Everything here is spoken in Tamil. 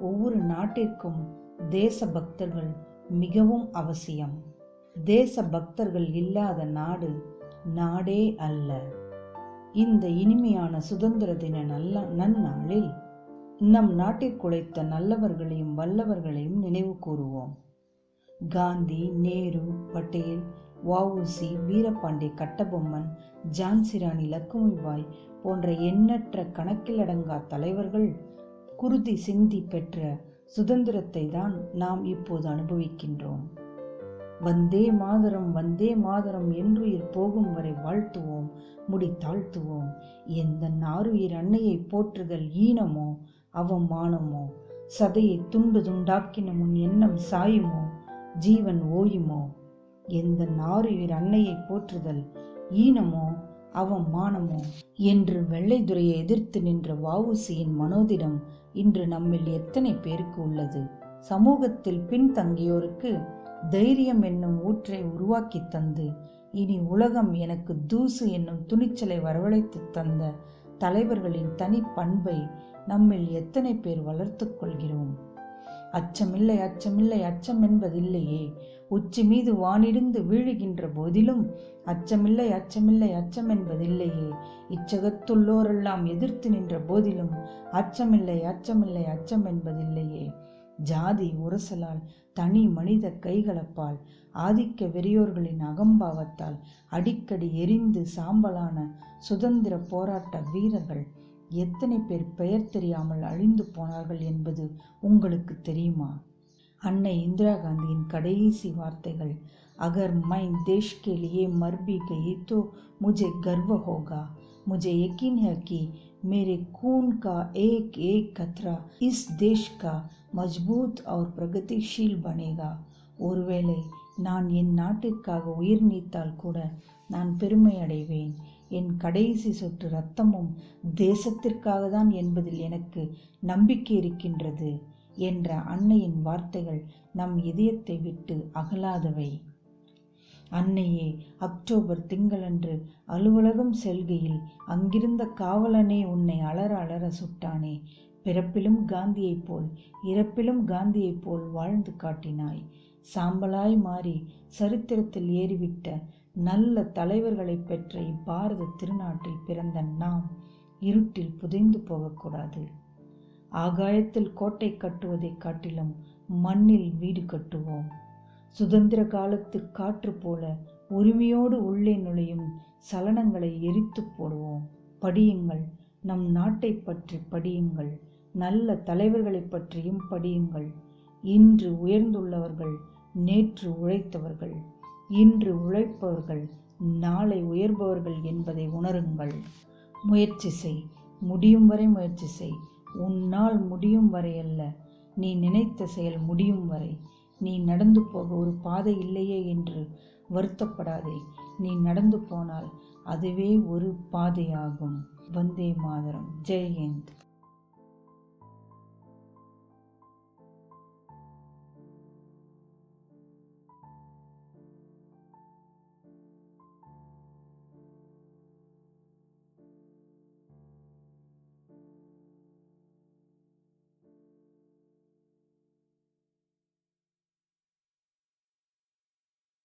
ஒவ்வொரு நாட்டிற்கும் தேச பக்தர்கள் மிகவும் அவசியம். தேச பக்தர்கள் இல்லாத நாடு நாடே அல்ல. இந்த இனிமையான சுதந்திர தின நல்ல நன்னாளில் நம் நாட்டிற்குழைத்த நல்லவர்களையும் வல்லவர்களையும் நினைவு கூறுவோம். காந்தி நேரு பட்டேல் வஉசி வீரபாண்டி கட்டபொம்மன் ஜான்சிராணி லக்குமிபாய் போன்ற எண்ணற்ற கணக்கிலடங்கா தலைவர்கள் குருதி சிந்தி பெற்ற சுதந்திரத்தை தான் நாம் இப்போது அனுபவிக்கின்றோம். வந்தே மாதரம் வந்தே மாதரம் என்றுயிர் போகும் வரை வாழ்த்துவோம் முடி தாழ்த்துவோம். எந்த நாருயிர் அன்னையை போற்றுதல் ஈனமோ அவமானமோ சதையை துண்டு துண்டாக்கின முன் எண்ணம் சாயுமோ ஜீவன் ஓயுமோ எந்த நாருயிர் அன்னையை போற்றுதல் ஈனமோ அவமானமோ என்று வெள்ளைத்துறையை எதிர்த்து நின்ற வஉசியின் மனோதிடம் இன்று நம்மில் எத்தனை பேருக்கு உள்ளது? சமூகத்தில் பின்தங்கியோருக்கு தைரியம் என்னும் ஊற்றை உருவாக்கி தந்து இனி உலகம் எனக்கு தூசு என்னும் துணிச்சலை வரவழைத்து தந்த தலைவர்களின் தனி பண்பை நம்மில் எத்தனை பேர் வளர்த்து கொள்கிறோம்? அச்சமில்லை அச்சமில்லை அச்சம் என்பதில்லையே. உச்சி மீது வானிடிந்து வீழுகின்ற போதிலும் அச்சமில்லை அச்சமில்லை அச்சம் என்பதில்லையே. இச்சகத்துள்ளோரெல்லாம் எதிர்த்து நின்ற போதிலும் அச்சமில்லை அச்சமில்லை அச்சம் என்பதில்லையே. ஜாதி உரசலால் தனி மனித கைகலப்பால் ஆதிக்க வெறியோர்களின் அகம்பாவத்தால் அடிக்கடி எரிந்து சாம்பலான சுதந்திர போராட்ட வீரர்கள் எத்தனை பேர் பெயர் தெரியாமல் அழிந்து போனார்கள் என்பது உங்களுக்கு தெரியுமா அன்னை இந்திரா காந்தியின் கடைசி வார்த்தைகள் அகர் மை தேஷ் के लिए मर भी गई तो मुझे गर्व होगा मुझे यकीन है कि मेरे खून का एक एक कतरा इस देश का मजबूत और प्रगतिशील बनेगा ஒருவேளை நான் என் நாட்டிற்காக உயிர் நீத்தால் கூட நான் பெருமை அடைவேன் என் கடைசி சொட்டு ரத்தமும் தேசத்திற்காக தான் என்பதில் எனக்கு நம்பிக்கை இருக்கின்றது என்ற அன்னையின் வார்த்தைகள் நம் இதயத்தை விட்டு அகலாதவை. அன்னையே அக்டோபர் திங்களன்று அலுவலகம் செல்கையில் அங்கிருந்த காவலனே உன்னை அலற அலற சுட்டானே. பிறப்பிலும் காந்தியைப் போல் இறப்பிலும் காந்தியைப் போல் வாழ்ந்து காட்டினாய். சாம்பலாய் மாறி சரித்திரத்தில் ஏறிவிட்ட நல்ல தலைவர்களை பெற்ற இப்பாரத திருநாட்டில் பிறந்த நாம் இருட்டில் புதைந்து போகக்கூடாது. ஆகாயத்தில் கோட்டை கட்டுவதைக் காட்டிலும் மண்ணில் வீடு கட்டுவோம். சுதந்திர காலத்து காற்று போல உரிமையோடு உள்ளே நுழையும் சலனங்களை எரித்து போடுவோம். படியுங்கள் நம் நாட்டை பற்றி படியுங்கள் நல்ல தலைவர்களை பற்றியும் படியுங்கள். இன்று உயர்ந்துள்ளவர்கள் நேற்று உழைத்தவர்கள் இன்று உழைப்பவர்கள் நாளை உயர்பவர்கள் என்பதை உணருங்கள். முயற்சி செய். முடியும் வரை முயற்சி செய். உன்னால் முடியும் வரை அல்ல. நீ நினைத்த செயல் முடியும் வரை. நீ நடந்து போக ஒரு பாதை இல்லையே என்று வருத்தப்படாதே. நீ நடந்து போனால் அதுவே ஒரு பாதையாகும். வந்தே மாதரம். ஜெய் ஹிந்த்.